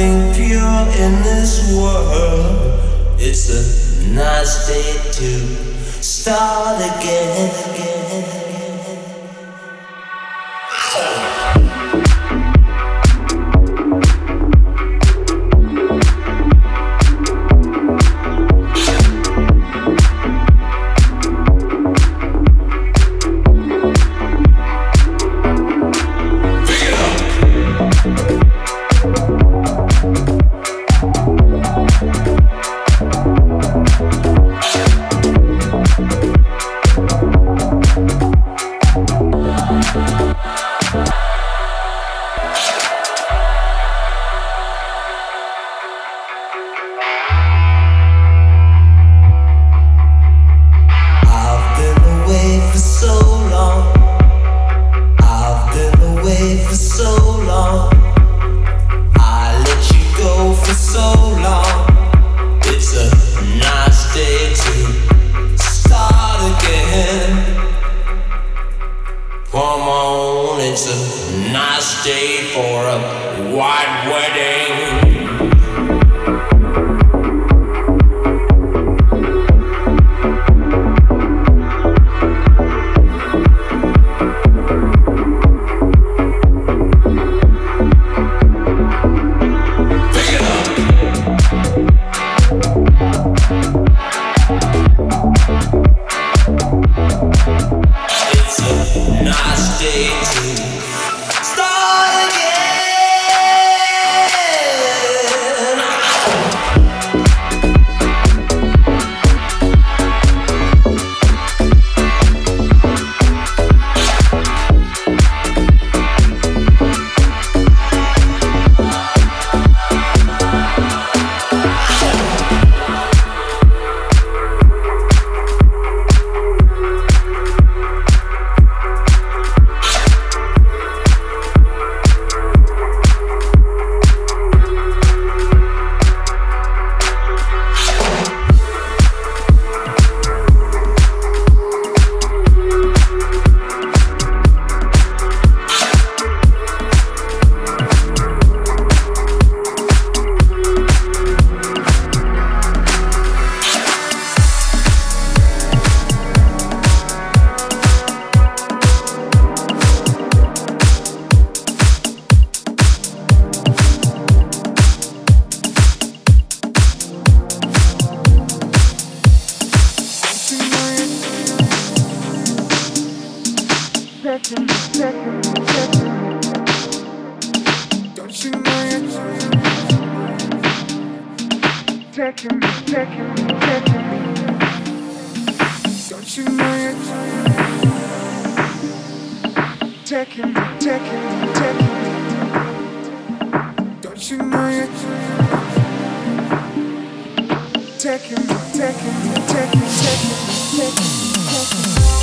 nothing pure in this world. It's a nice day to start again. again. Taking, taking, taking, taking, taking, taking.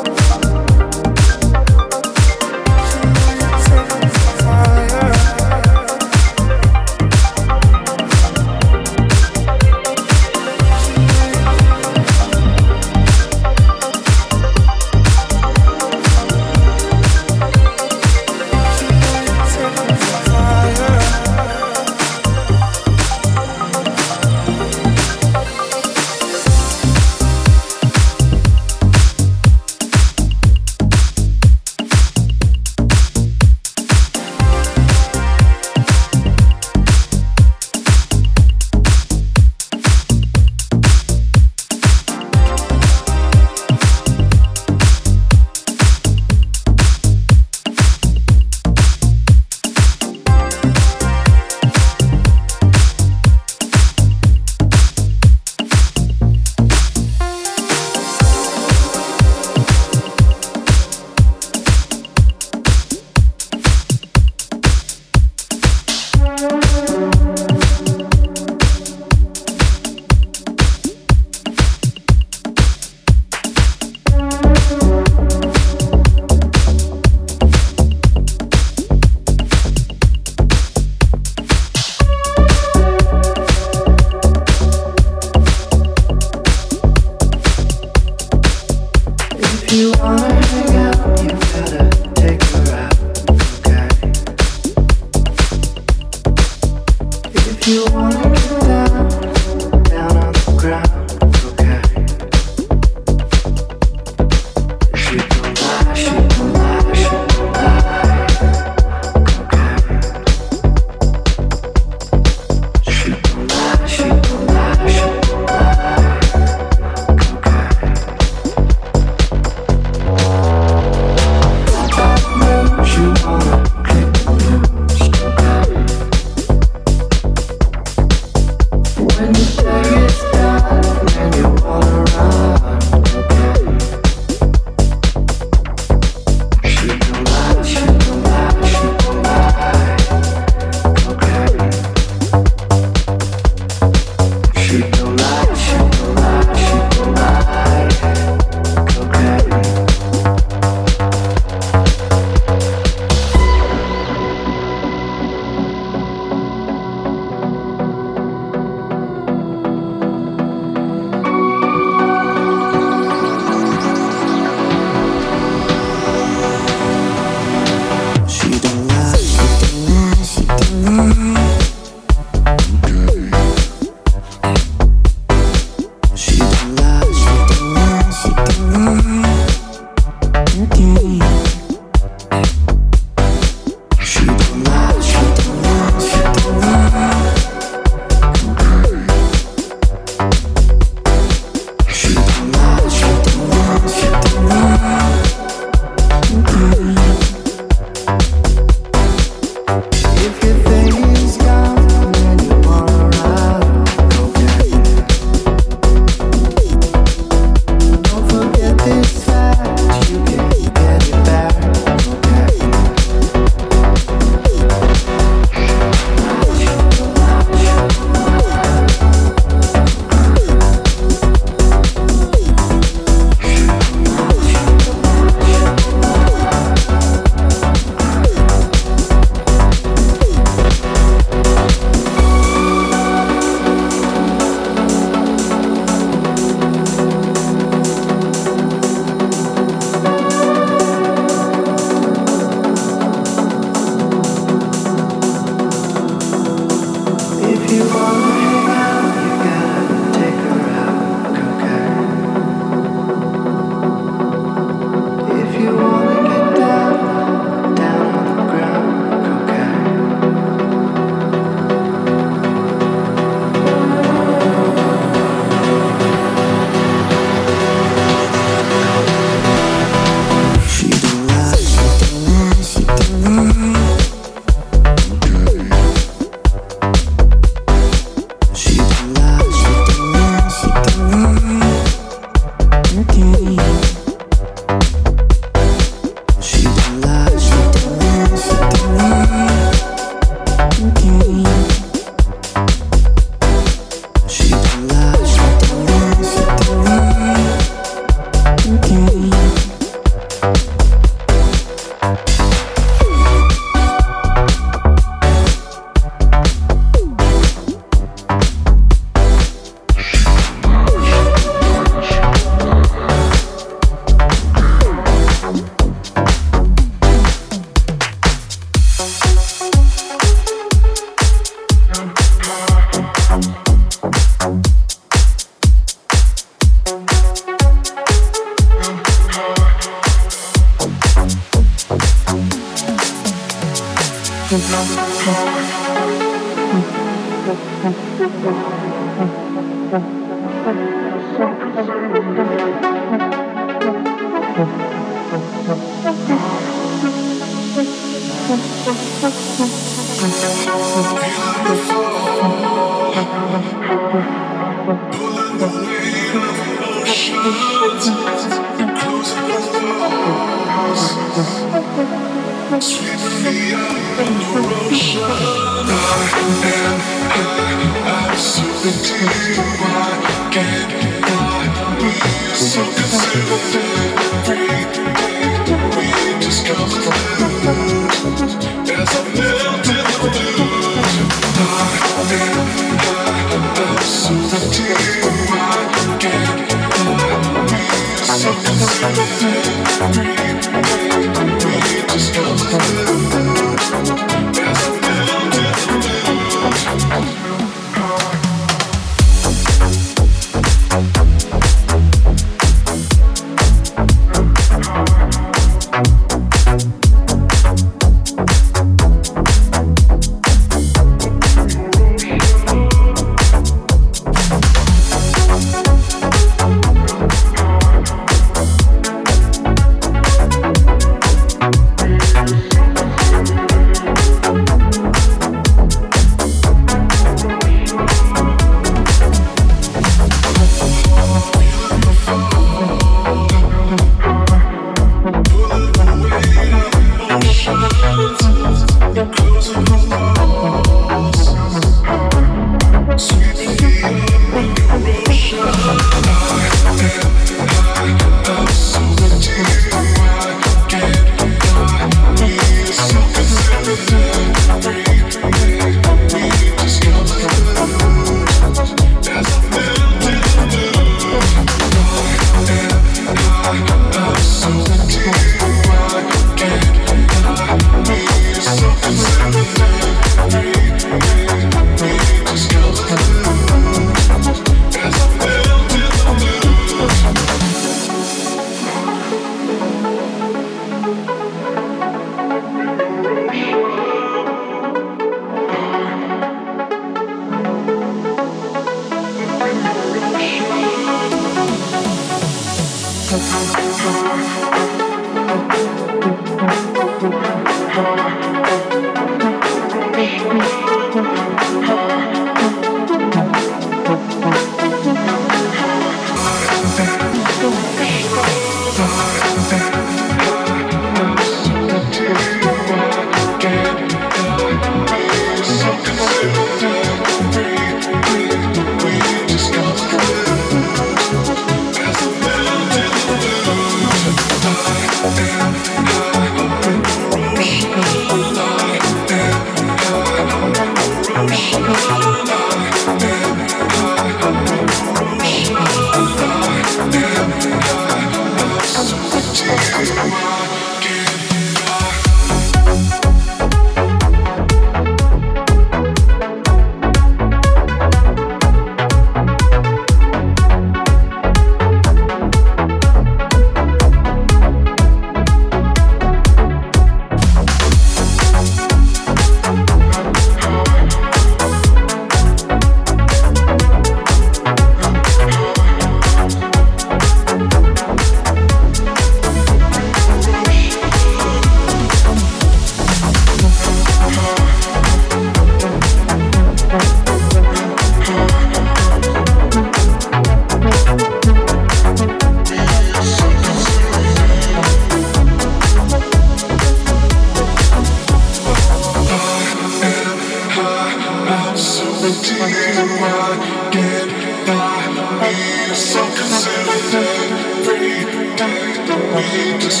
There's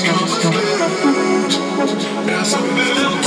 a million